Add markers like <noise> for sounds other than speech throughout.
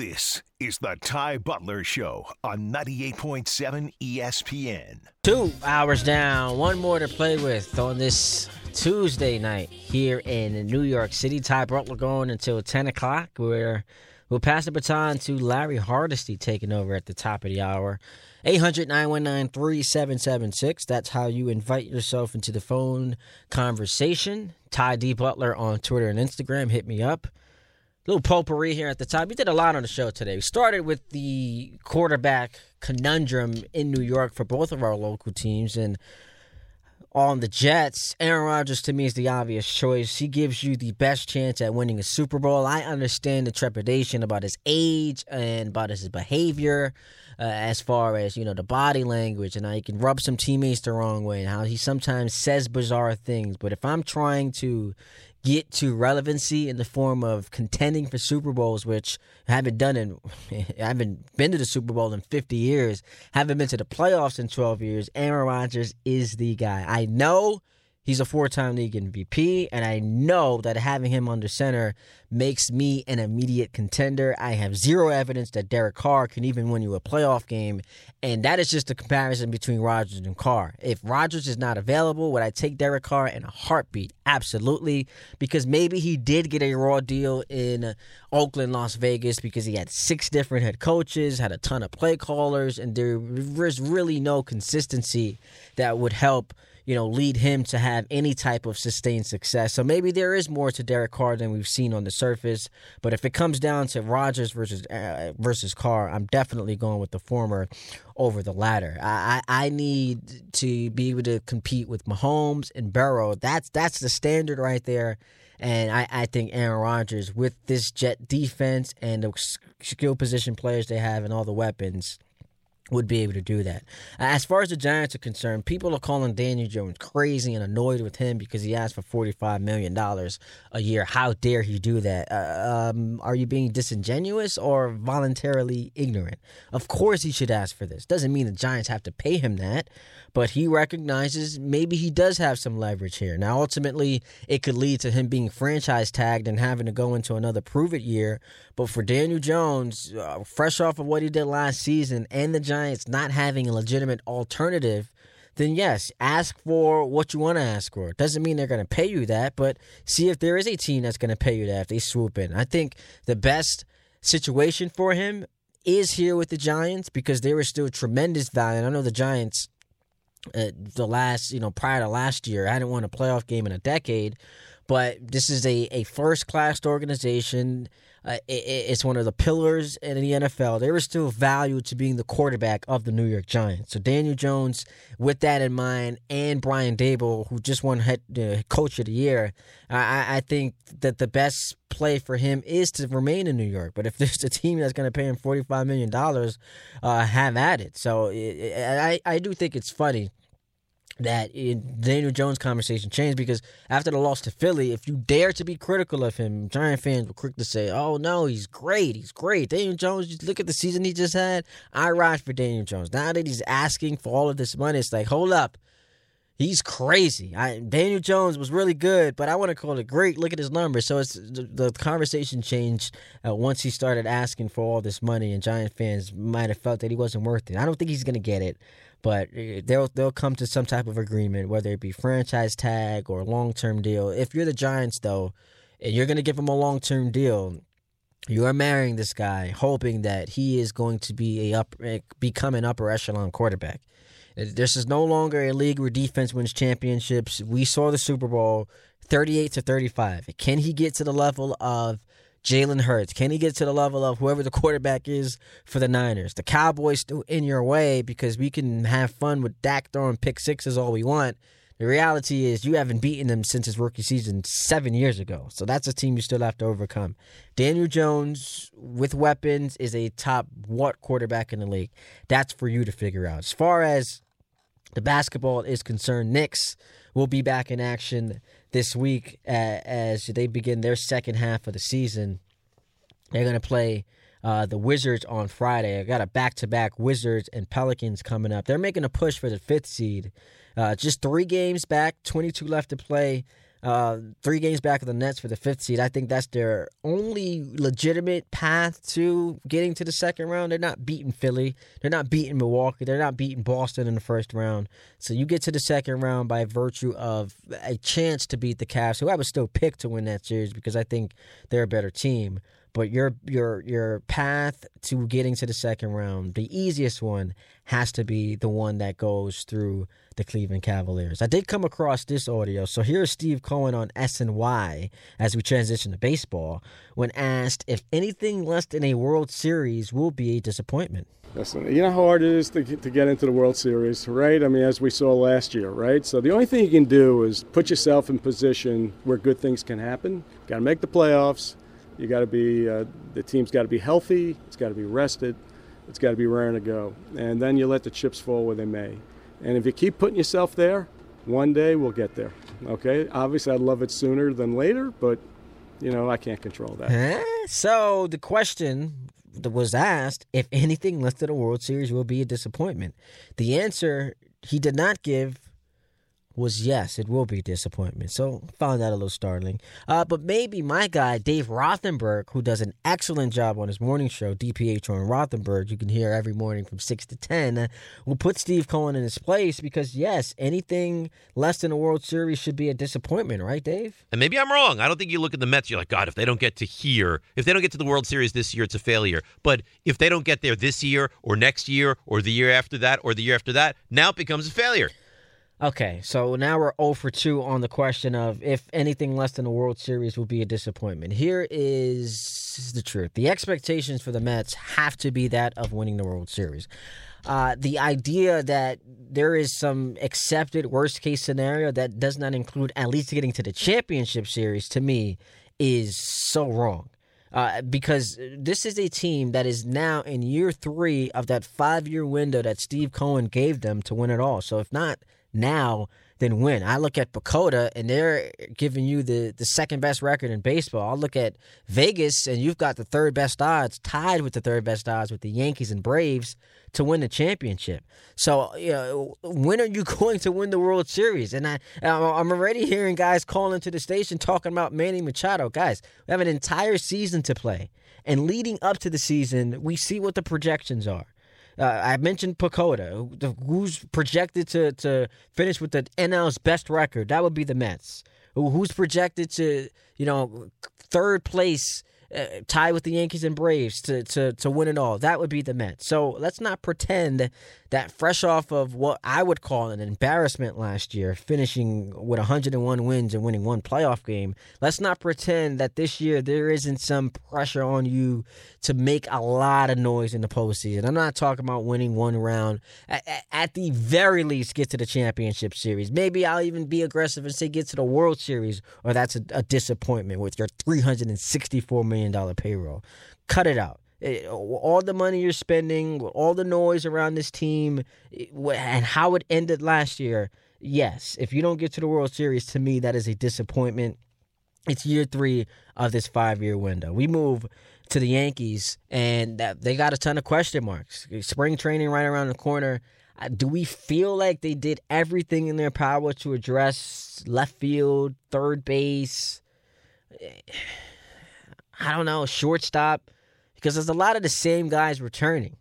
This is the Ty Butler Show on 98.7 ESPN. Two hours down, one more to play with on this Tuesday night here in New York City. Ty Butler going until 10 o'clock, where we'll pass the baton to Larry Hardesty taking over at the top of the hour. 800 919 3776. That's how you invite yourself into the phone conversation. Ty D. Butler on Twitter and Instagram. Hit me up little potpourri here at the top. We did a lot on the show today. We started with the quarterback conundrum in New York for both of our local teams, and on the Jets, Aaron Rodgers to me is the obvious choice. He gives you the best chance at winning a Super Bowl. I understand the trepidation about his age and about his behavior, uh, as far as you know the body language and how he can rub some teammates the wrong way and how he sometimes says bizarre things. But if I'm trying to get to relevancy in the form of contending for Super Bowls, which I haven't done in, I <laughs> haven't been to the Super Bowl in 50 years, haven't been to the playoffs in 12 years. Aaron Rodgers is the guy. I know He's a four time league MVP, and I know that having him under center makes me an immediate contender. I have zero evidence that Derek Carr can even win you a playoff game, and that is just a comparison between Rodgers and Carr. If Rodgers is not available, would I take Derek Carr in a heartbeat? Absolutely, because maybe he did get a raw deal in Oakland, Las Vegas, because he had six different head coaches, had a ton of play callers, and there was really no consistency that would help you know, lead him to have any type of sustained success. So maybe there is more to Derek Carr than we've seen on the surface. But if it comes down to Rodgers versus uh, versus Carr, I'm definitely going with the former over the latter. I, I, I need to be able to compete with Mahomes and Burrow. That's that's the standard right there. And I, I think Aaron Rodgers, with this Jet defense and the skill position players they have and all the weapons, would be able to do that. As far as the Giants are concerned, people are calling Daniel Jones crazy and annoyed with him because he asked for $45 million a year. How dare he do that? Uh, um, are you being disingenuous or voluntarily ignorant? Of course he should ask for this. Doesn't mean the Giants have to pay him that, but he recognizes maybe he does have some leverage here. Now, ultimately, it could lead to him being franchise tagged and having to go into another prove it year. But for Daniel Jones, uh, fresh off of what he did last season and the Giants not having a legitimate alternative, then yes, ask for what you want to ask for. It doesn't mean they're going to pay you that, but see if there is a team that's going to pay you that if they swoop in. I think the best situation for him is here with the Giants because there is still tremendous value. And I know the Giants uh, the last, you know, prior to last year, I hadn't won a playoff game in a decade. But this is a, a first class organization. Uh, it, it's one of the pillars in the NFL. There is still value to being the quarterback of the New York Giants. So Daniel Jones, with that in mind, and Brian Daboll, who just won head uh, coach of the year, I, I think that the best play for him is to remain in New York. But if <laughs> there's a team that's going to pay him forty five million dollars, uh, have at it. So it, I I do think it's funny that Daniel Jones conversation changed because after the loss to Philly, if you dare to be critical of him, Giant fans were quick to say, "Oh no, he's great, he's great." Daniel Jones, look at the season he just had. I ride for Daniel Jones. Now that he's asking for all of this money, it's like, hold up, he's crazy. I, Daniel Jones was really good, but I want to call it great. Look at his numbers. So it's the, the conversation changed uh, once he started asking for all this money, and Giant fans might have felt that he wasn't worth it. I don't think he's to get it but eh, they'll they'll come to some type of agreement, whether it be franchise tag or long term deal. If you're the Giants, though, and you're going to give him a long term deal, you are marrying this guy, hoping that he is going to be a up eh, become an upper echelon quarterback. Eh, this is no longer a league where defense wins championships. We saw the Super Bowl, thirty-eight to thirty-five. Can he get to the level of Jalen Hurts? Can he get to the level of whoever the quarterback is for the Niners? The Cowboys still in your way because we can have fun with Dak throwing pick sixes all we want. The reality is you haven't beaten them since his rookie season seven years ago. So that's a team you still have to overcome. Daniel Jones with weapons is a top what quarterback in the league. That's for you to figure out. As far as the basketball is concerned, Knicks will be back in action this week as they begin their second half of the season. They're going to play uh, the Wizards on Friday. I got a back to back Wizards and Pelicans coming up. They're making a push for the fifth seed. Uh, just three games back, 22 left to play. Uh, three games back of the Nets for the fifth seed. I think that's their only legitimate path to getting to the second round. They're not beating Philly. They're not beating Milwaukee. They're not beating Boston in the first round. So you get to the second round by virtue of a chance to beat the Cavs, who I would still pick to win that series because I think they're a better team. But your your your path to getting to the second round, the easiest one has to be the one that goes through the Cleveland Cavaliers. I did come across this audio, so here's Steve Cohen on SNY as we transition to baseball when asked if anything less than a World Series will be a disappointment. Listen, you know how hard it is to, to get into the World Series, right? I mean, as we saw last year, right? So the only thing you can do is put yourself in position where good things can happen. Got to make the playoffs. You got to be uh, the team's got to be healthy. It's got to be rested. It's got to be raring to go. And then you let the chips fall where they may. And if you keep putting yourself there, one day we'll get there. Okay? Obviously, I'd love it sooner than later, but you know I can't control that. So the question that was asked if anything less than a World Series will be a disappointment. The answer he did not give was yes, it will be a disappointment. So found that a little startling. Uh, but maybe my guy Dave Rothenberg, who does an excellent job on his morning show, DPH on Rothenberg, you can hear every morning from six to ten, will put Steve Cohen in his place because yes, anything less than a World Series should be a disappointment, right, Dave? And maybe I'm wrong. I don't think you look at the Mets, you're like, God, if they don't get to here, if they don't get to the World Series this year, it's a failure. But if they don't get there this year or next year or the year after that or the year after that, now it becomes a failure. Okay, so now we're 0 for 2 on the question of if anything less than a World Series will be a disappointment. Here is the truth. The expectations for the Mets have to be that of winning the World Series. Uh, the idea that there is some accepted worst case scenario that does not include at least getting to the championship series to me is so wrong. Uh, because this is a team that is now in year three of that five year window that Steve Cohen gave them to win it all. So if not now than win. I look at PECOTA and they're giving you the, the second best record in baseball. I'll look at Vegas and you've got the third best odds, tied with the third best odds with the Yankees and Braves to win the championship. So, you know, when are you <laughs> going to win the World Series? And I, I'm already hearing guys calling to the station talking about Manny Machado. Guys, we have an entire season to play. And leading up to the season, we see what the projections are. Uh, I mentioned PECOTA, who's projected to, to finish with the NL's best record. That would be the Mets. Who's projected to, you know, third place uh, tie with the Yankees and Braves to, to, to win it all. That would be the Mets. So let's not pretend that fresh off of what I would call an embarrassment last year, finishing with 101 wins and winning one playoff game, let's not pretend that this year there isn't some pressure on you to make a lot of noise in the postseason. I'm not talking about winning one round. At, at the very least, get to the championship series. Maybe I'll even be aggressive and say get to the World Series, or that's a, a disappointment with your 364 million dollar payroll. Cut it out. Eh, all the money you're spending, all the noise around this team, eh, and how it ended last year. Yes, if you don't get to the World Series, to me, that is a disappointment. It's year three of this five year window. We move to the Yankees, and they got a ton of question marks. Spring training right around the corner. Uh, do we feel like they did everything in their power to address left field, third base? I don't know, shortstop because there's a lot of the same guys returning.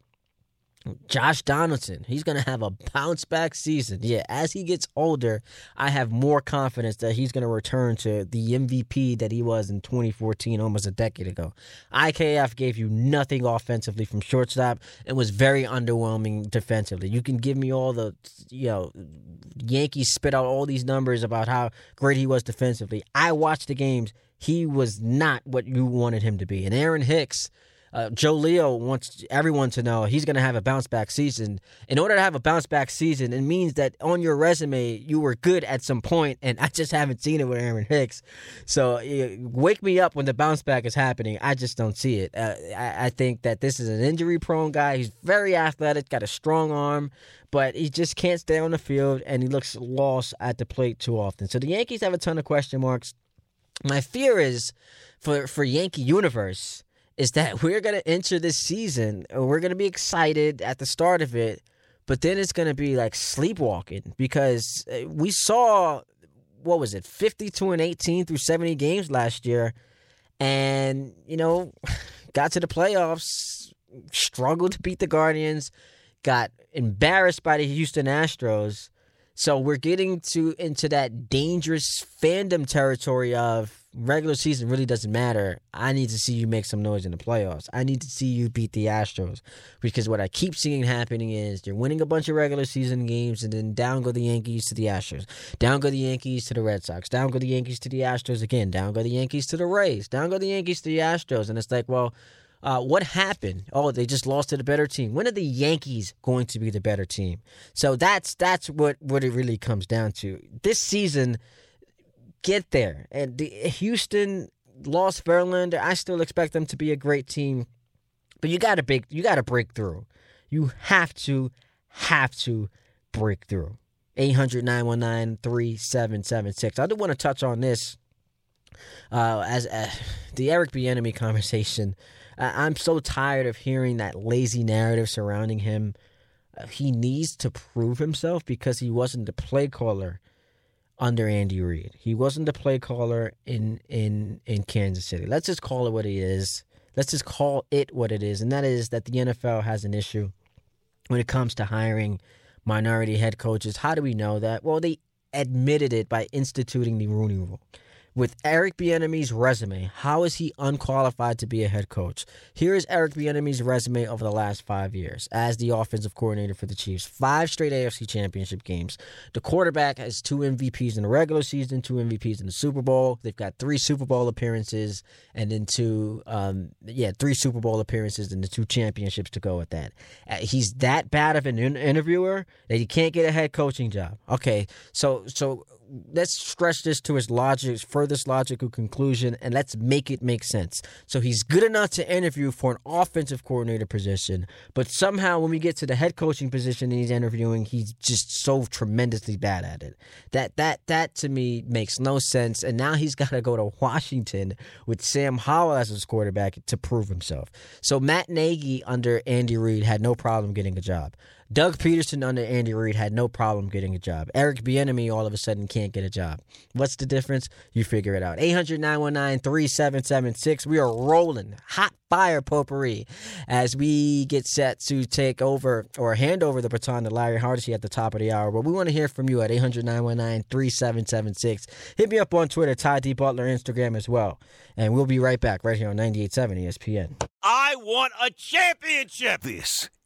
Josh Donaldson, he's going to have a bounce back season. Yeah, as he gets older, I have more confidence that he's going to return to the MVP that he was in 2014, almost a decade ago. IKF gave you nothing offensively from shortstop and was very underwhelming defensively. You can give me all the, you know, Yankees spit out all these numbers about how great he was defensively. I watched the games. He was not what you wanted him to be. And Aaron Hicks uh, Joe Leo wants everyone to know he's going to have a bounce back season. In order to have a bounce back season, it means that on your resume you were good at some point, and I just haven't seen it with Aaron Hicks. So uh, wake me up when the bounce back is happening. I just don't see it. Uh, I, I think that this is an injury prone guy. He's very athletic, got a strong arm, but he just can't stay on the field, and he looks lost at the plate too often. So the Yankees have a ton of question marks. My fear is for for Yankee universe is that <laughs> we're to enter this season and we're to be excited at the start of it, but then it's to be like sleepwalking because uh, we saw what was it, 52 and 18 through 70 games last year. And, you know, <laughs> got to the playoffs, struggled to beat the Guardians, got embarrassed by the Houston Astros. So we're getting to into that dangerous fandom territory of regular season really doesn't matter. I need to see you make some noise in the playoffs. I need to see you beat the Astros because what I keep seeing happening is you're winning a bunch of regular season games and then down go the Yankees to the Astros. Down go the Yankees to the Red Sox. Down go the Yankees to the Astros again. Down go the Yankees to the Rays. Down go the Yankees to the Astros and it's like, well, uh, what happened? Oh, they just lost to the better team. When are the Yankees going to be the better team? So that's that's what what it really comes down to. This season, get there. And the Houston lost Verlander. I still expect them to be a great team, but you got to break. You got to break through. You have to have to break through. 800 919 3776. I do want to touch on this uh, as uh, the Eric Bieniemy conversation. I'm so tired of hearing that lazy narrative surrounding him. Uh, he needs to prove himself because he wasn't the play caller under Andy Reid. He wasn't the play caller in in in Kansas City. Let's just call it what it is. Let's just call it what it is, and that is that the NFL has an issue when it comes to hiring minority head coaches. How do we know that? Well, they admitted it by instituting the Rooney Rule. With Eric Bieniemy's resume, how is he unqualified to be a head coach? Here is Eric Bieniemy's resume over the last five years as the offensive coordinator for the Chiefs. Five straight AFC Championship games. The quarterback has two MVPs in the regular season, two MVPs in the Super Bowl. They've got three Super Bowl appearances, and then two, um, yeah, three Super Bowl appearances and the two championships to go with that. Uh, he's that bad of an interviewer that he can't get a head coaching job. Okay, so so let's stretch this to its logic, furthest logical conclusion, and let's make it make sense. So he's good enough to interview for an offensive coordinator position, but somehow when we get to the head coaching position and he's interviewing, he's just so tremendously bad at it. That that that to me makes no sense. And now he's <laughs> got to go to Washington with Sam Howell as his quarterback to prove himself. So Matt Nagy under Andy Reid had no problem getting a job. Doug Pederson under Andy Reid had no problem getting a job. Eric Bieniemy all of a sudden can't get a job. What's the difference? You figure it out. 800-919-3776. We are rolling. Hot fire potpourri as we get set to take over or hand over the baton to Larry Hardesty at the top of the hour. But we want to hear from you at 800-919-3776. Hit me up on Twitter, Ty D. Butler, Instagram as well. And we'll be right back right here on 98.7 ESPN. I want a championship. This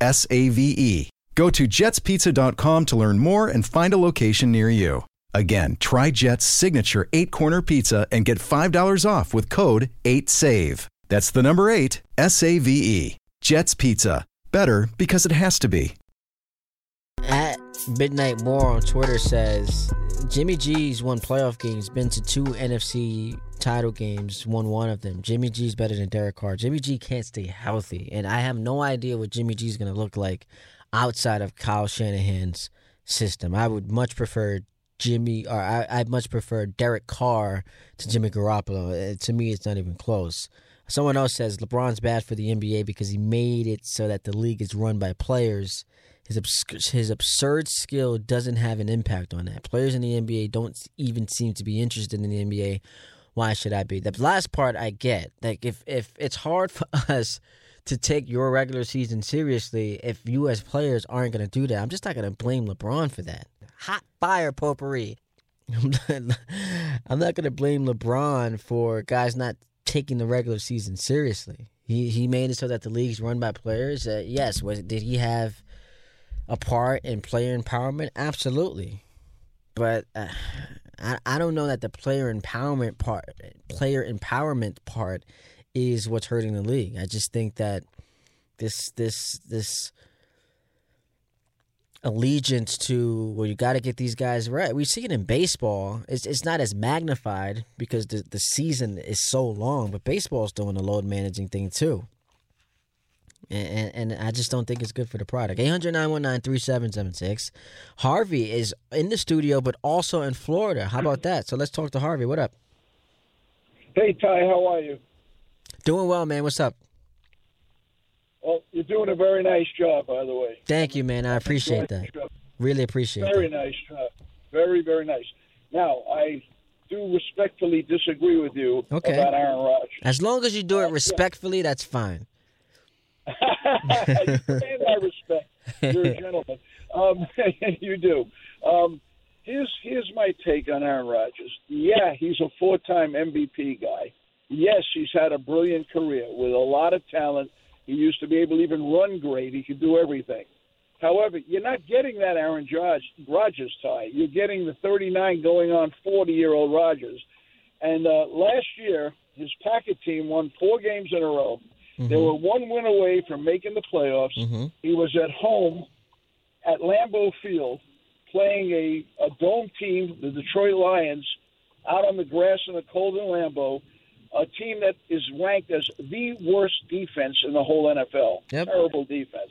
S A V E. Go to jetspizza.com to learn more and find a location near you. Again, try Jet's signature eight corner pizza and get $5 off with code 8SAVE. That's the number eight, S A V E. Jet's Pizza. Better because it has to be. At Midnight More on Twitter says Jimmy G's won playoff games, been to two NFC title games, won one of them. Jimmy G's better than Derek Carr. Jimmy G can't stay healthy, and I have no idea what Jimmy G's going to look like outside of Kyle Shanahan's system. I would much prefer Jimmy, or I, I'd much prefer Derek Carr to Jimmy Garoppolo. Uh, to me, it's not even close. Someone else says LeBron's bad for the NBA because he made it so that the league is run by players. His obs- his absurd skill doesn't have an impact on that. Players in the NBA don't even seem to be interested in the NBA. Why should I be? The last part I get. Like if if it's hard for <laughs> us to take your regular season seriously, if you as players aren't going to do that, I'm just not going to blame LeBron for that. Hot fire potpourri <laughs> I'm not going to blame LeBron for guys not taking the regular season seriously. He he made it so that the league's run by players. Uh, yes, was did he have a part in player empowerment? Absolutely, but uh, I I don't know that the player empowerment part player empowerment part is what's hurting the league. I just think that this this this allegiance to well you got to get these guys right we see it in baseball it's, it's not as magnified because the, the season is so long but baseball's doing the load managing thing too and, and, and I just don't think it's good for the product. 800 3776 Harvey is in the studio, but also in Florida. How about that? So let's talk to Harvey. What up? Hey, Ty, how are you? Doing well, man. What's up? Well, you're doing a very nice job, by the way. Thank you, man. I appreciate that. Really appreciate it. Very nice job. Very, very nice. Now, I do respectfully disagree with you okay. about Aaron Rodgers. As long as you do it uh, respectfully, that's fine. <laughs> you command my respect. You're a gentleman. Um, <laughs> you do. Um, here's here's my take on Aaron Rodgers. Yeah, he's a four-time MVP guy. Yes, he's had a brilliant career with a lot of talent. He used to be able to even run great. He could do everything. However, you're not getting that Aaron Rodgers tie. You're getting the 39 going on 40 year old Rodgers. And uh, last year, his Packer team won four games in a row. Mm-hmm. They were one win away from making the playoffs. Mm-hmm. He was at home at Lambeau Field playing a, a dome team, the Detroit Lions, out on the grass in the cold in Lambeau, a team that is ranked as the worst defense in the whole NFL. Yep. Terrible defense.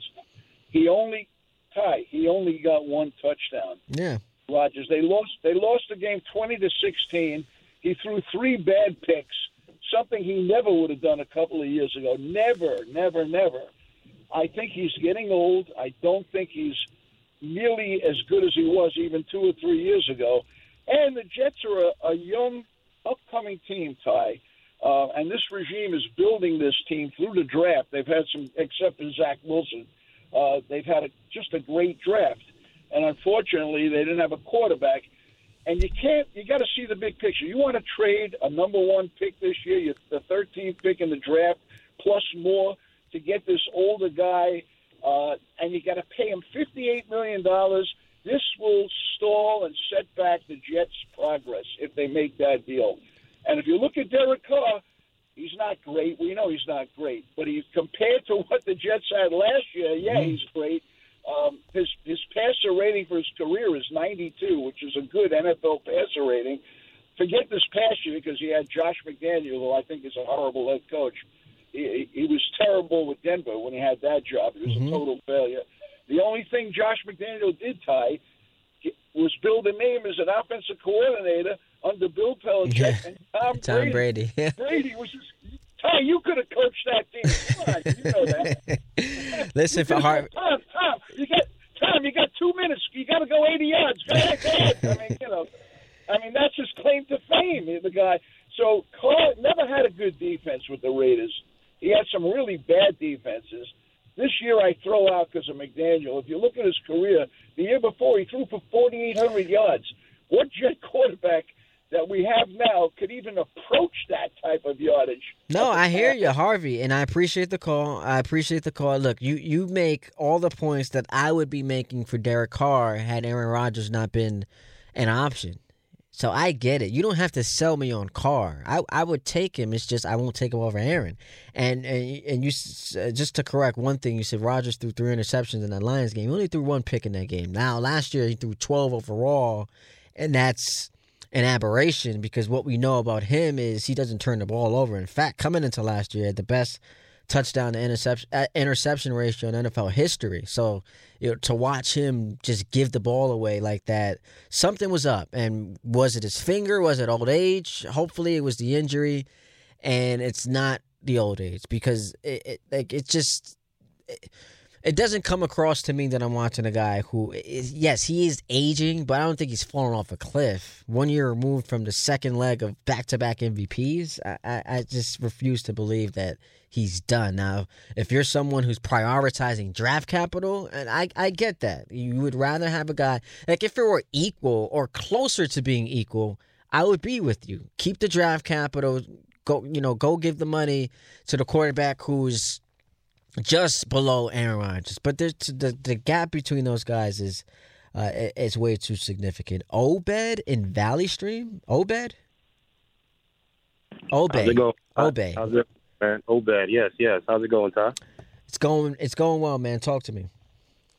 He only Ty, he only got one touchdown. Yeah. Rodgers. They lost they lost the game twenty to sixteen. He threw three bad picks something he never would have done a couple of years ago. Never, never, never. I think he's getting old. I don't think he's nearly as good as he was even two or three years ago. And the Jets are a, a young, upcoming team, Ty. Uh, and this regime is building this team through the draft. They've had some, except for Zach Wilson, uh, they've had a, just a great draft. And unfortunately, they didn't have a quarterback and you can't. You got to see the big picture. You want to trade a number one pick this year, you're the 13th pick in the draft, plus more to get this older guy, uh, and you got to pay him 58 million dollars. This will stall and set back the Jets' progress if they make that deal. And if you look at Derek Carr, he's not great. We know he's not great, but he's compared to what the Jets had last year. Yeah, mm-hmm. he's great. Um, his his passer rating for his career is 92, which is a good NFL passer rating. Forget this past year because he had Josh McDaniel, who I think is a horrible head coach. He, he was terrible with Denver when he had that job. He was mm-hmm. a total failure. The only thing Josh McDaniel did, Ty, was build a name as an offensive coordinator under Bill Belichick yeah. <laughs> and Tom, Tom Brady. Brady. Brady was just Ty, you could have coached that team. Come on, you know that. <laughs> Listen, for Har- Tom, Tom, you got Tom, you got two minutes. You got to go eighty yards. Go ahead, go ahead. I mean, you know, I mean that's his claim to fame. The guy. So Carr never had a good defense with the Raiders. He had some really bad defenses. This year I throw out because of McDaniel. If you look at his career, the year before he threw for 4,800 yards. What jet quarterback that we have now could even approach that type of yardage. No, I hear you, Harvey, and I appreciate the call. I appreciate the call. Look, you you make all the points that I would be making for Derek Carr had Aaron Rodgers not been an option. So I get it. You don't have to sell me on Carr. I I would take him. It's just I won't take him over Aaron. And and and you uh, just to correct one thing, you said Rodgers threw three interceptions in that Lions game. He only threw one pick in that game. Now last year he threw twelve overall, and that's an aberration because what we know about him is he doesn't turn the ball over. In fact, coming into last year, the best touchdown to interception uh, interception ratio in NFL history. So, you know, to watch him just give the ball away like that, something was up. And was it his finger? Was it old age? Hopefully, it was the injury, and it's not the old age because it, it like it just. It, it doesn't come across to me that I'm watching a guy who is yes, he is aging, but I don't think he's fallen off a cliff. One year removed from the second leg of back to back MVPs, I, I, I just refuse to believe that he's done. Now, if you're someone who's prioritizing draft capital, and I, I get that. You would rather have a guy like if it were equal or closer to being equal, I would be with you. Keep the draft capital, go you know, go give the money to the quarterback who's just below Aaron Rodgers. But the the, the gap between those guys is uh, is way too significant. Obed in Valley Stream. Obed. Obed. How's it going? Obed. How's it, man? Obed. Yes, yes. How's it going, Ty? It's going. It's going well, man. Talk to me.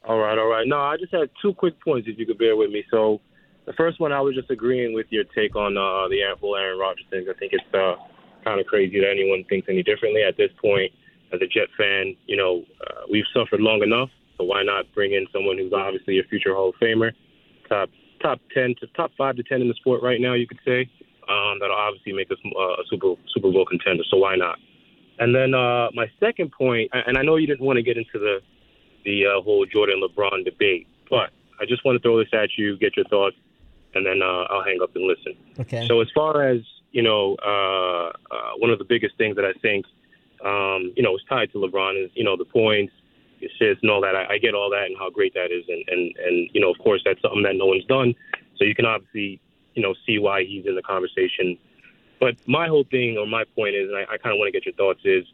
All right, all right. No, I just had two quick points, if you could bear with me. So, the first one, I was just agreeing with your take on uh, the whole Aaron Rodgers thing. I think it's uh, kind of crazy that anyone thinks any differently at this point. As a Jet fan, you know, uh, we've suffered long enough, so why not bring in someone who's obviously a future Hall of Famer, top top ten to top five to ten in the sport right now, you could say. Um, that'll obviously make us uh, a Super Super Bowl contender. So why not? And then uh, my second point, and I know you didn't want to get into the the uh, whole Jordan LeBron debate, but I just want to throw this at you, get your thoughts, and then uh, I'll hang up and listen. Okay. So as far as you know, uh, uh, one of the biggest things that I think um, you know is tied to LeBron is you know the points, assists, and all that. I, I get all that and how great that is, and and and you know of course that's something that no one's done. So you can obviously you know see why he's in the conversation. But my whole thing or my point is, and I, I kind of want to get your thoughts is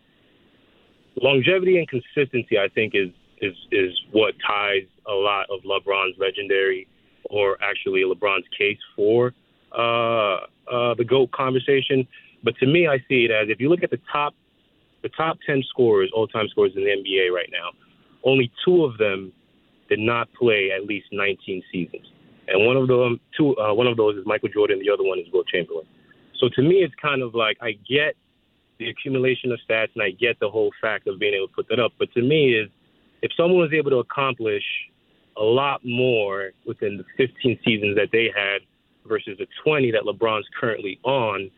longevity and consistency. I think is is is what ties a lot of LeBron's legendary or actually LeBron's case for uh, uh, the GOAT conversation. But to me, I see it as if you look at the top the top ten scorers, all time scorers in the NBA right now, only two of them did not play at least 19 seasons, and one of them two uh, one of those is Michael Jordan, the other one is Wilt Chamberlain. So to me, it's kind of like I get the accumulation of stats and I get the whole fact of being able to put that up, but to me is if someone was able to accomplish a lot more within the 15 seasons that they had versus the 20 that LeBron's currently on,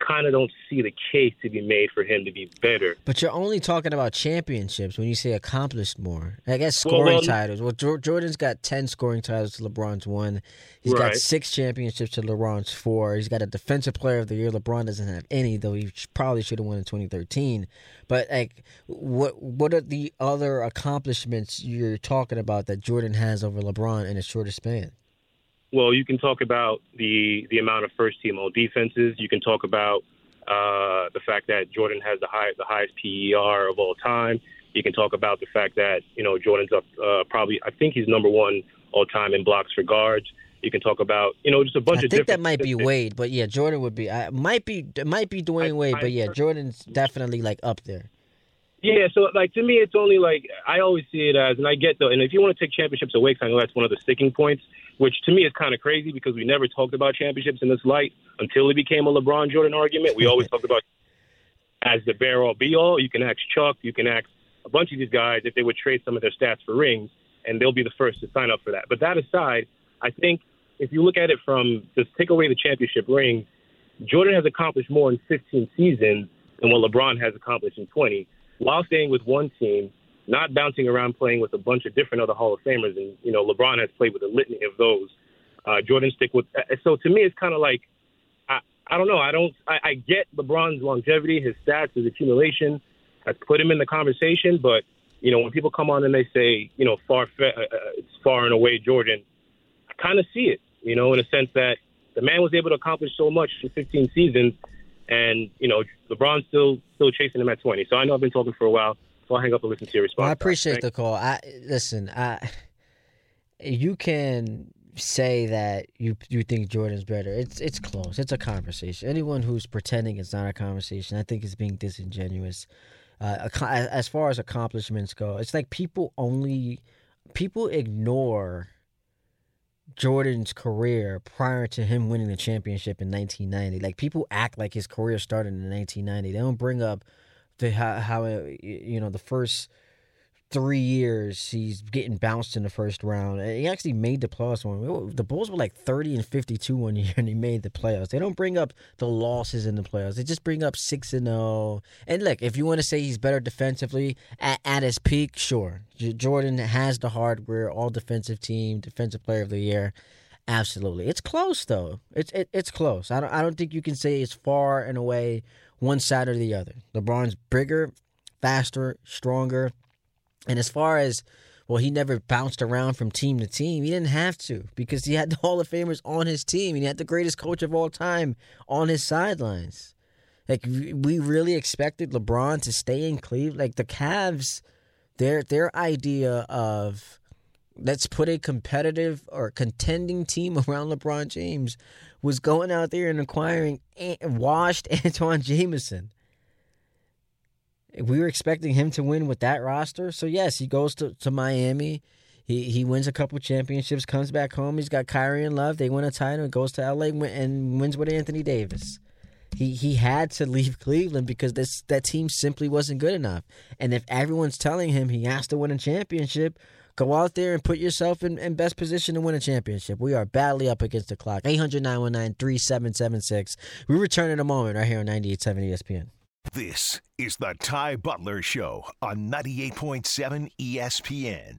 kind of don't see the case to be made for him to be better. But you're only talking about championships when you say accomplished more. I guess scoring well- titles. Well, Jordan's got 10 scoring titles to LeBron's one. He's got six championships to LeBron's four. He's got a defensive player of the year. LeBron doesn't have any, though he probably should have won in 2013. But like, what what are the other accomplishments you're talking about that Jordan has over LeBron in a shorter span? Well, you can talk about the the amount of first team all defenses. You can talk about uh, the fact that Jordan has the high the highest PER of all time. You can talk about the fact that you know Jordan's up uh, probably I think he's number one all time in blocks for guards. You can talk about you know just a bunch I of I think that might be. Wade, but yeah, Jordan would be. I might be. It might be Dwyane I- Wade, I- but yeah, Jordan's definitely like up there. Yeah, so like to me, it's only like I always see it as, and I get though, and if you want to take championships away, I know that's one of the sticking points, which to me is kind of crazy because we never talked about championships in this light until it became a LeBron Jordan argument. We always <laughs> talked about as the bear all be all. You can ask Chuck, you can ask a bunch of these guys if they would trade some of their stats for rings, and they'll be the first to sign up for that. But that aside, I think if you look at it from just take away the championship rings, Jordan has accomplished more in 15 seasons than what LeBron has accomplished in 20, while staying with one team, not bouncing around playing with a bunch of different other Hall of Famers. And you know, LeBron has played with a litany of those. Uh, Jordan stick with. uh, So to me, it's kind of like I, I don't know. I don't. I, I get LeBron's longevity, his stats, his accumulation. I put him in the conversation, but you know, when people come on and they say, you know, far, fe- uh, uh, it's far and away Jordan, I kind of see it. You know, in a sense that the man was able to accomplish so much in 15 seasons, and you know, LeBron's still still chasing him at 20. So I know I've been talking for a while, so I'll hang up and listen to your response. Well, I appreciate the call. I listen. I you can say that you you think Jordan's better. It's it's close. It's a conversation. Anyone who's pretending it's not a conversation, I think is being disingenuous. Uh, as far as accomplishments go, it's like people only people ignore Jordan's career prior to him winning the championship in 1990. Like people act like his career started in 1990. They don't bring up the how, how uh, you know the first three years he's getting bounced in the first round. He actually made the playoffs one. The Bulls were like thirty and fifty two one year, <laughs> and he made the playoffs. They don't bring up the losses in the playoffs. They just bring up six and zero. Oh. And look, if you want to say he's better defensively at, at his peak, sure. J- Jordan has the hardware, all defensive team, defensive player of the year. Absolutely, it's close though. It's it, it's close. I don't I don't think you can say it's far and away one side or the other. LeBron's bigger, faster, stronger and as far as well, he never bounced around from team to team. He didn't have to because he had the <laughs> Hall of Famers on his team. And he had the greatest coach of all time on his sidelines. Like we really expected LeBron to stay in Cleveland. Like the Cavs, their their idea of let's put a competitive or contending team <laughs> around LeBron James was going out there and acquiring washed <laughs> Antawn Jamison we were expecting him to win with that roster. So yes, he goes to, to Miami. He he wins a couple championships, comes back home. He's got Kyrie and Love. They win a title goes to LA and wins with Anthony Davis. He he had to <laughs> leave Cleveland because this that team simply wasn't good enough. And if everyone's telling him he has to win a championship, go out there and put yourself in, in best position to win a championship. We are badly up against the clock. 800 919 3776. We return in a moment right here on 98.7 ESPN. This is the Ty Butler Show on 98.7 ESPN.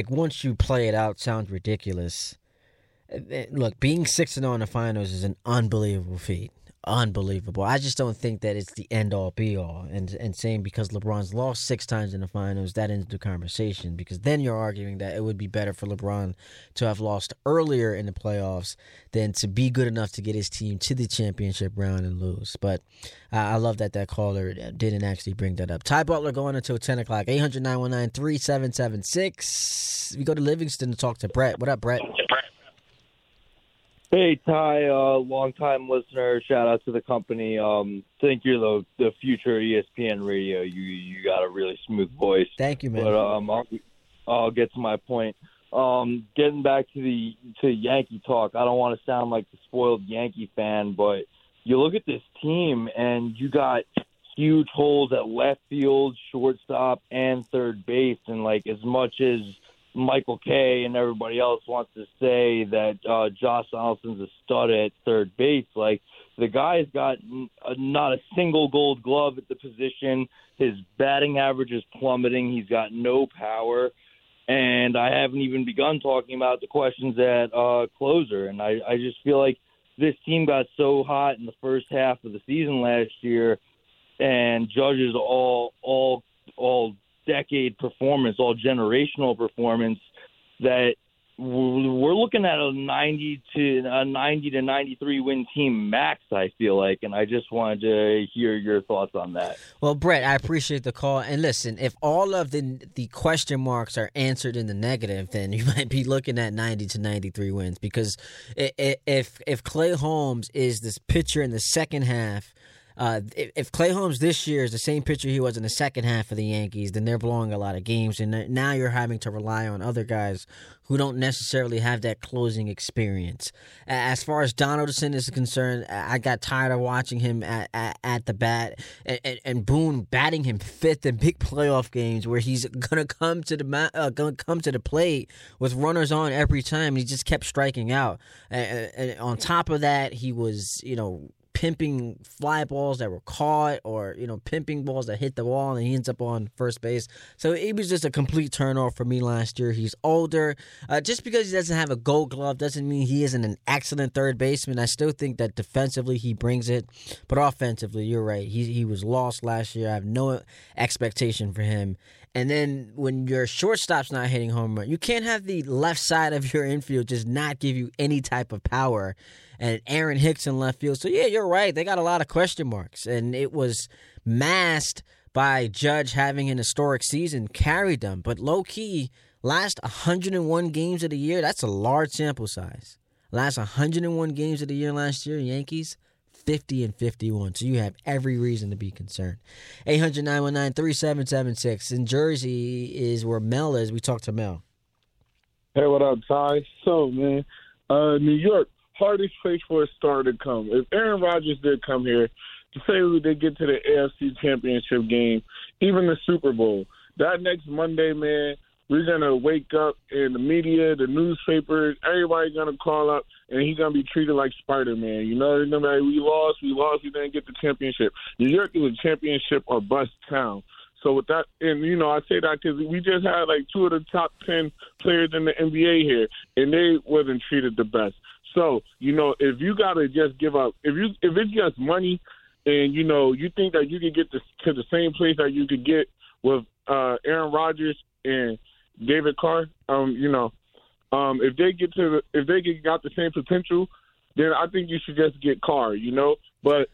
Like once you play it out, sounds ridiculous. Eh, eh, look, being six and zero in the finals is an unbelievable feat unbelievable. I just don't think that it's the end all be all. And and saying because LeBron's lost six times in the finals, that ends the conversation. Because then you're arguing that it would be better for LeBron to have lost earlier in the playoffs than to be good enough to get his team to the championship round and lose. But uh, I love that that caller didn't actually bring that up. Ty Butler going until 10 o'clock. 800 919 3776. We go to Livingston to talk to Brett. What up, Brett? Hey Ty, uh, long time listener. Shout out to the company. Um, think you're the the future ESPN radio. You you got a really smooth voice. Thank you, man. But um, I'll, I'll get to my point. Um, getting back to the to Yankee talk, I don't want to sound like the spoiled Yankee fan, but you look at this team and you got huge holes at left field, shortstop, and third base, and like as much as Michael Kay and everybody else wants to say that uh, Josh Donaldson's a stud at third base. Like the guy's got n- not a single Gold Glove at the position. His batting average is plummeting. He's got no power, and I haven't even begun talking about the questions at uh, closer. And I, I just feel like this team got so hot in the first half of the season last year, and judges all all all decade performance, all generational performance that we're looking at a 90 to a 90 to 93 win team max i feel like and i just wanted to hear your thoughts on that. Well brett i appreciate the call and listen if all of the the question marks are answered in the negative then you <laughs> might be looking at 90 to 93 wins because if if clay holmes is this pitcher in the second half uh, if, if Clay Holmes this year is the same pitcher he was in the second half of the Yankees, then they're blowing a lot of games, and now you're having to rely on other guys who don't necessarily have that closing experience. As far as Donaldson is concerned, I got tired of watching him at, at, at the bat, and, and, Boone batting him fifth in big <laughs> playoff games where he's gonna come to the uh, gonna come to the plate with runners on every time. He just kept striking out. And, and on top of that, he was you know pimping fly balls that were caught or, you know, pimping balls that hit the wall and he ends up on first base. So it was just a complete turnoff for me last year. He's older. Uh, just because he doesn't have a gold glove doesn't mean he isn't an excellent third baseman. I still think that defensively he brings it, but offensively, you're right. He, he was lost last year. I have no expectation for him. And then when your shortstop's not hitting home run, you can't have the left side of your infield just not give you any type of power and Aaron Hicks in left field. So yeah, you're right. They got a lot of question marks, and it was masked by Judge having an historic season carried them. But low key, last 101 games of the year, that's a large sample size. Last 101 games of the year last year, Yankees 50 and 51. So you have every reason to be concerned. 800 919 3776. In Jersey is where Mel is. We talked to Mel. Hey, what up, Ty? So, man, uh, New York, hardest place for a star to come. If Aaron Rodgers did come here, to say who they get to the AFC Championship game, even the Super Bowl, that next Monday, man, we're gonna wake up and the media, the newspapers, everybody's gonna call up and he's gonna be treated like Spider Man. You know, be like, we lost, we lost, we didn't get the championship. New York is a championship or bust town. So with that, and you know, I say that because we just had like two of the top ten players in the NBA here, and they wasn't treated the best. So you know, if you gotta just give up, if you if it's just money, and you know, you think that you could get to, to the same place that you could get with uh, Aaron Rodgers and David Carr, um, you know, um, if they get to the, if they get got the same potential, then I think you should just get Carr, you know. But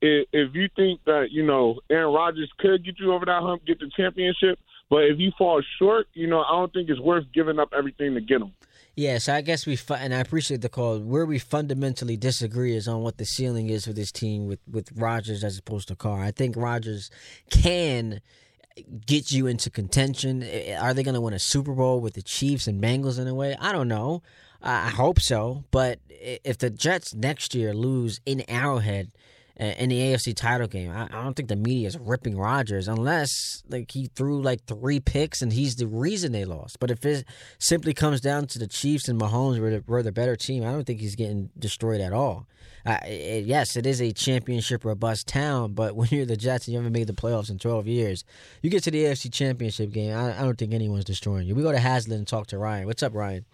if, if you think that you know Aaron Rodgers could get you over that hump, get the championship, but if you fall short, you know, I don't think it's worth giving up everything to get him. Yeah, so I guess we and I appreciate the call. Where we fundamentally disagree is on what the ceiling is for this team with with Rodgers as opposed to Carr. I think Rodgers can get you into contention. Are they going to win a Super Bowl with the Chiefs and Bengals in a way? I don't know. I hope so. But if the Jets next year lose in Arrowhead uh, in the AFC title game, I don't think the media is ripping Rodgers unless like he threw like three picks and he's the reason they lost. But if it simply comes down to the Chiefs and Mahomes were the, were the better team, I don't think he's getting destroyed at all. It, yes, it is a championship robust town, but <laughs> when you're the Jets and you haven't made the playoffs in 12 years, you get to the AFC championship game, I, I don't think anyone's destroying you. We go to Hazlet and talk to Ryan. What's up, Ryan?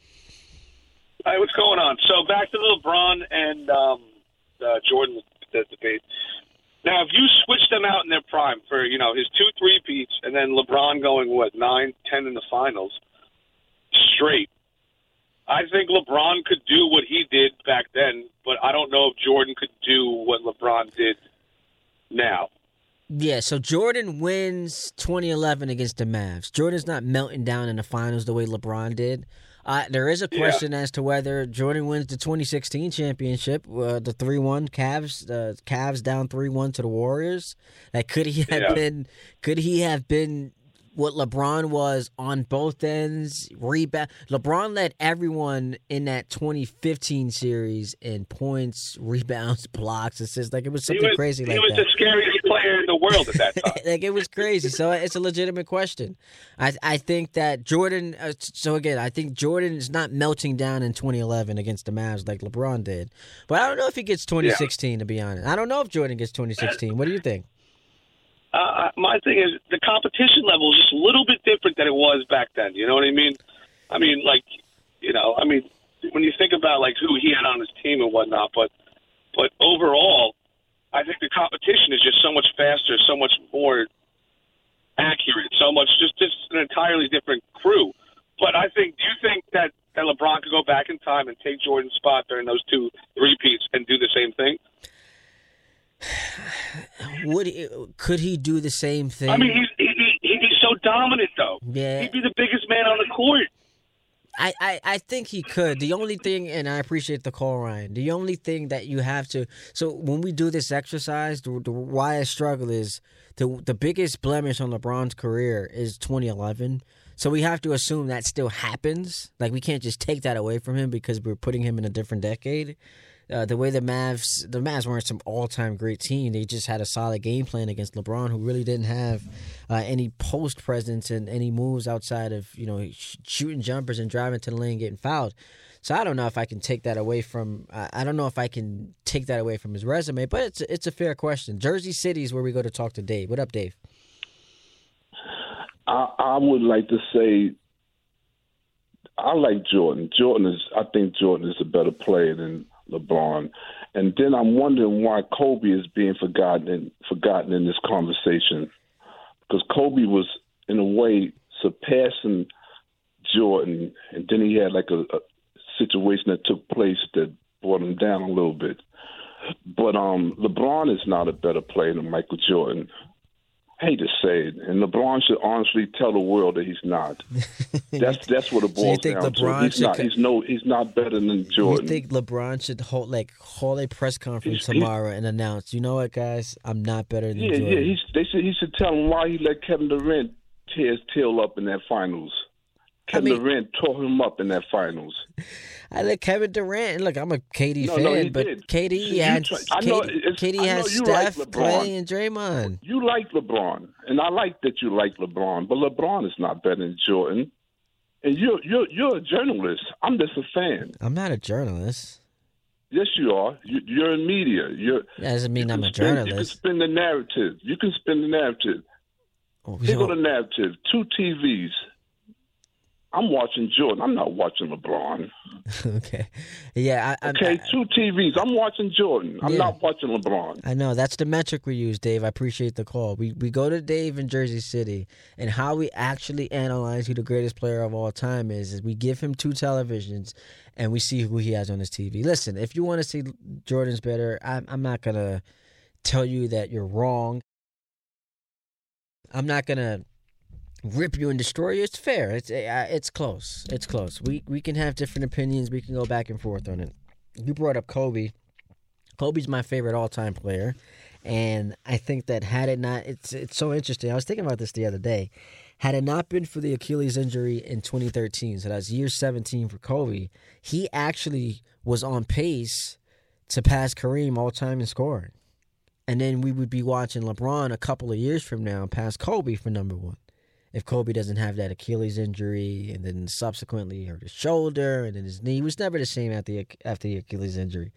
Hi, what's going on? So back to the LeBron and um, uh, Jordan debate. Now, if you switch them out in their prime for you know his two three peats and then LeBron going what nine, ten in the finals straight, I think LeBron could do what he did back then, but I don't know if Jordan could do what LeBron did now. Yeah, so Jordan wins 2011 against the Mavs. Jordan's not melting down in the finals the way LeBron did. Uh, there is a question yeah. as to whether Jordan wins the 2016 championship, uh, the three one Cavs, uh, Cavs down three one to the Warriors. That could he have yeah. been? Could he have been what LeBron was on both ends. Rebound. LeBron led everyone in that 2015 series in points, <laughs> rebounds, blocks, assists. Like it was something was, crazy. He like was that. the scariest player in the world at that <laughs> time. like it was crazy. So it's a legitimate question. I I think that Jordan. Uh, so again, I think Jordan is not melting down in 2011 against the Mavs like LeBron did. But I don't know if he gets 2016. Yeah. To be honest, I don't know if Jordan gets 2016. What do you think? Uh, my thing is the competition level is just a little bit different than it was back then. You know what I mean? I mean, like, you know, I mean, when you think about like who he had on his team and whatnot, but but overall, I think the competition is just so much faster, so much more accurate, so much just just an entirely different crew. But I think, do you think that that LeBron could go back in time and take Jordan's spot during those two repeats and do the same thing? Would he, could he do the same thing? I mean, he's he, he'd be so dominant, though. Yeah, he'd be the biggest man on the court. I, I, I think he could. The only thing, and I appreciate the call, Ryan. The only thing that you have to. So when we do this exercise, the, the why I struggle is the the biggest blemish on LeBron's career is 2011. So we have to assume that still happens. Like we can't just take that away from him because we're putting him in a different decade uh, the way the Mavs, the Mavs weren't some all-time great team. They just had a solid game plan against LeBron, who really didn't have uh, any post presence and any moves outside of you know shooting jumpers and driving to the lane, getting fouled. So I don't know if I can take that away from. I don't know if I can take that away from his resume, but it's it's a fair question. Jersey City is where we go to talk to Dave. What up, Dave? I, I would like to say I like Jordan. Jordan is. I think Jordan is a better player than LeBron. And then I'm wondering why Kobe is being forgotten in, forgotten in this conversation, because Kobe was in a way surpassing Jordan, and then he had like a, a situation that took place that brought him down a little bit. But um, LeBron is not a better player than Michael Jordan. Hate to say it, and LeBron should honestly tell the world that he's not. <laughs> That's that's what it So you boils think down LeBron to. He's not. co- He's no. He's not better than You Jordan. think LeBron should hold like hold a press conference He's- tomorrow and announce, you know what, guys, I'm not better than yeah, Jordan. yeah. He's, they should. He should tell him why he let Kevin Durant tear his tail up in that finals. Kevin mean- Durant tore him up in that finals. <laughs> I like Kevin Durant. Look, I'm a KD No, fan, no, but did. KD had know KD, KD has like Steph, LeBron. Clay, and Draymond. You like LeBron, and I like that you like LeBron, but LeBron is not better than Jordan. And you're you're you're a journalist. I'm just a fan. I'm not a journalist. Yes, you are. You, you're in media. You're. That doesn't mean I'm a spin- You can spin the narrative. You can spin the narrative. Oh, Here go the narrative. Two TVs. I'm watching Jordan. I'm not watching LeBron. <laughs> okay. Yeah, I, I, Okay, two TVs. I'm watching Jordan. I'm Yeah. not watching LeBron. I know that's the metric we use, Dave. I appreciate the call. We we go to Dave in Jersey City, and how we actually analyze who the greatest player of all time is is we give him two televisions, and we see who he has on his TV. Listen, if you want to see Jordan's better, I'm I'm not gonna tell you that you're wrong. I'm not gonna rip you and destroy you. It's fair. It's uh, it's close. It's close. We we can have different opinions. We can go back and forth on it. You brought up Kobe. Kobe's my favorite all-time player, and I think that had it not, it's it's so interesting. I was thinking about this the other day. Had it not been for the Achilles injury in 2013, so that's year 17 for Kobe, he actually was on pace to pass Kareem all time in scoring, and then we would be watching LeBron a couple of years from now pass Kobe for number one. If Kobe doesn't have that Achilles injury, and then subsequently hurt his shoulder and then his knee, he was never the same after the, after the Achilles injury.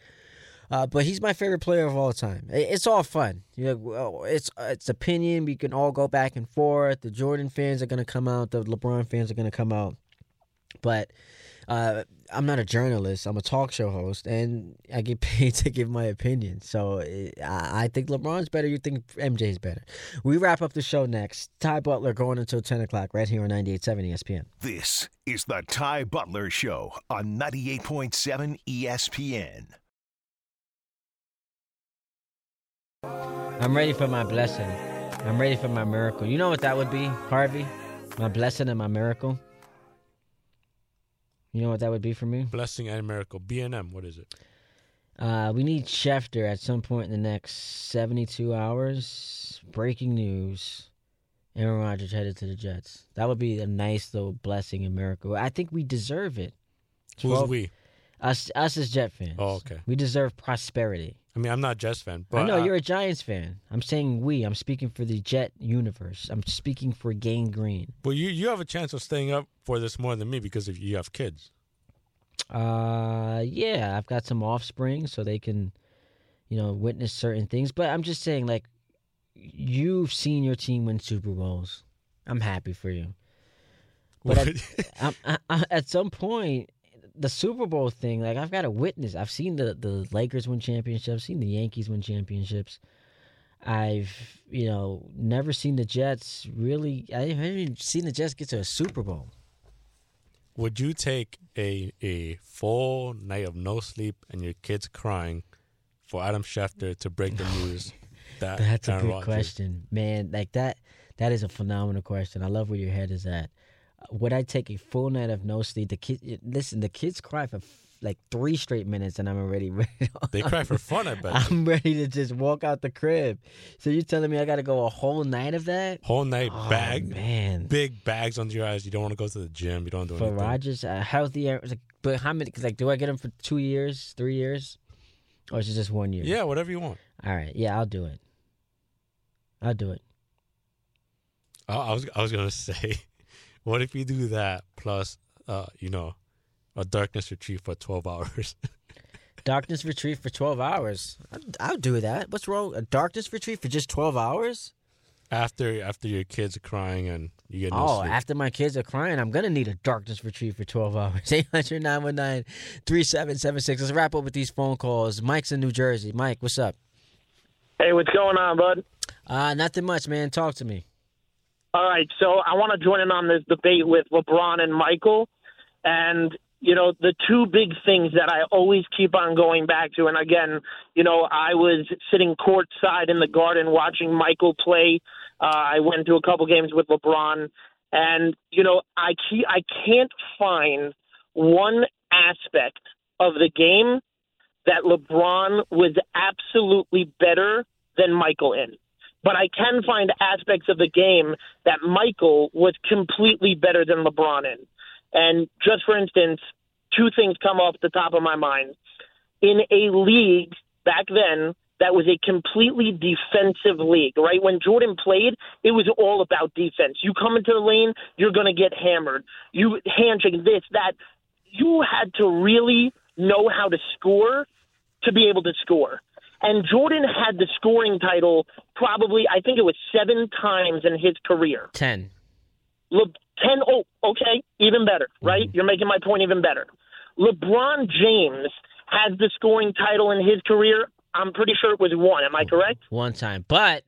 Uh, but he's my favorite player of all time. It's all fun. You know, it's it's opinion. We can all go back and forth. The Jordan fans are gonna come out. The LeBron fans are gonna come out. But uh, I'm not a journalist. I'm a talk show host, and I get <laughs> paid to give my opinion. So eh, I I think LeBron's better. You think MJ's better. We wrap up the show next. Ty Butler going until 10 o'clock right here on 98.7 ESPN. This is the Ty Butler Show on 98.7 ESPN. I'm ready for my blessing. I'm ready for my miracle. You know what that would be, Harvey? My blessing and my miracle. You know what that would be for me? Blessing and miracle. B&M, what is it? Uh, we need Schefter at some point in the next 72 hours. Breaking news. Aaron Rodgers headed to the Jets. That would be a nice little blessing and miracle. I think we deserve it. Who's Twelve- we? Us, us as Jet fans. Oh, okay. We deserve prosperity. I mean, I'm not a Jets fan, but I know uh, you're a Giants fan. I'm saying we. I'm speaking for the Jet universe. I'm speaking for Gang Green. Well, you you have a chance of staying up for this more than me because if you have kids. Uh, yeah, I've got some offspring, so they can, you know, witness certain things. But I'm just saying, like, you've seen your team win Super Bowls. I'm happy for you. But at, I, I, at some point, the Super Bowl thing, like, I've got to witness. I've seen the the Lakers win championships. Seen the Yankees win championships. I've, you know, never seen the Jets really. I haven't even seen the Jets get to a Super Bowl. Would you take a a full night of no sleep and your kids crying for Adam Schefter to break the <laughs> news that That's a good Rodgers- question, man. Like that. That is a phenomenal question. I love where your head is at. Would I take a full night of no sleep? The kid, listen. The kids cry for f- like three straight minutes, and I'm already <laughs> ready. They cry for fun, I bet. I'm ready to just walk out the crib. So you're telling me I got to go a whole night of that? Whole night Oh, bag, man. big bags under your eyes. You don't want to go to the gym. You don't do anything. For anything. Rodgers, a uh, healthy. Like, but how many? Like, do I get him for two years, three years, or is it just one year? Yeah, whatever you want. All right. Yeah, I'll do it. I'll do it. I, I was I was gonna <laughs> say, what if you do that plus, uh, you know, a darkness retreat for twelve hours? <laughs> Darkness retreat for 12 hours. I'll, I'll do that. What's wrong? A darkness retreat for just 12 hours? after after your kids are crying and you get no oh, sleep. after my kids are crying, I'm going to need a darkness retreat for 12 hours. <laughs> 800 919 3776. Let's wrap up with these phone calls. Mike's in New Jersey. Mike, what's up? Hey, what's going on, bud? Uh, nothing much, man. Talk to me. All right, so I want to join in on this debate with LeBron and Michael. And, you know, the two big things that I always keep on going back to, and again, you know, I was sitting courtside in the garden watching Michael play Uh, I went to a couple games with LeBron, and you know, I ke- I can't find one aspect of the game that LeBron was absolutely better than Michael in. But I can find aspects of the game that Michael was completely better than LeBron in. And just for instance, two things come off the top of my mind. In a league back then that was a completely defensive league, right? When Jordan played, it was all about defense. You come into the lane, you're going to get hammered. You handshake this, that. You had to really know how to score to be able to score. And Jordan had the scoring title probably, I think it was seven times in his career. Ten. Le- 10 oh okay even better right mm-hmm. you're making my point even better lebron james has the scoring title in his career i'm pretty sure it was one am i correct One time. But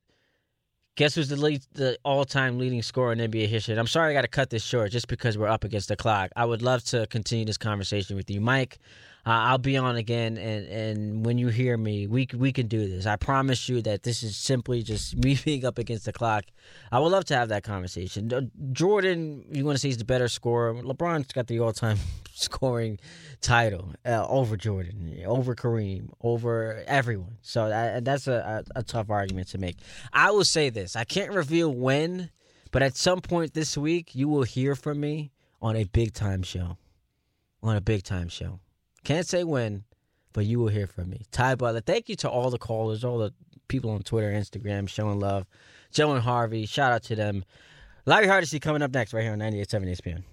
guess who's the lead, the all-time leading scorer in NBA history? And I'm sorry I got to cut this short just because we're up against the clock. I would love to continue this conversation with you, Mike. Uh, I'll be on again, and, and when you hear me, we we can do this. I promise you that this is simply just <laughs> me being up against the clock. I would love to have that conversation. Uh, Jordan, you want to say he's the better scorer? LeBron's got the all-time <laughs> scoring title uh, over Jordan, over Kareem, over everyone. So that, that's a, a, a tough argument to make. I will say this: I can't reveal when, but at some point this week, you will hear from me on a big time show. On a big time show. Can't say when, but you will hear from me. Ty Butler, thank you to all the callers, all the people on Twitter, Instagram showing love. Joe and Harvey, shout out to them. Larry Hardesty coming up next right here on 98.7 ESPN.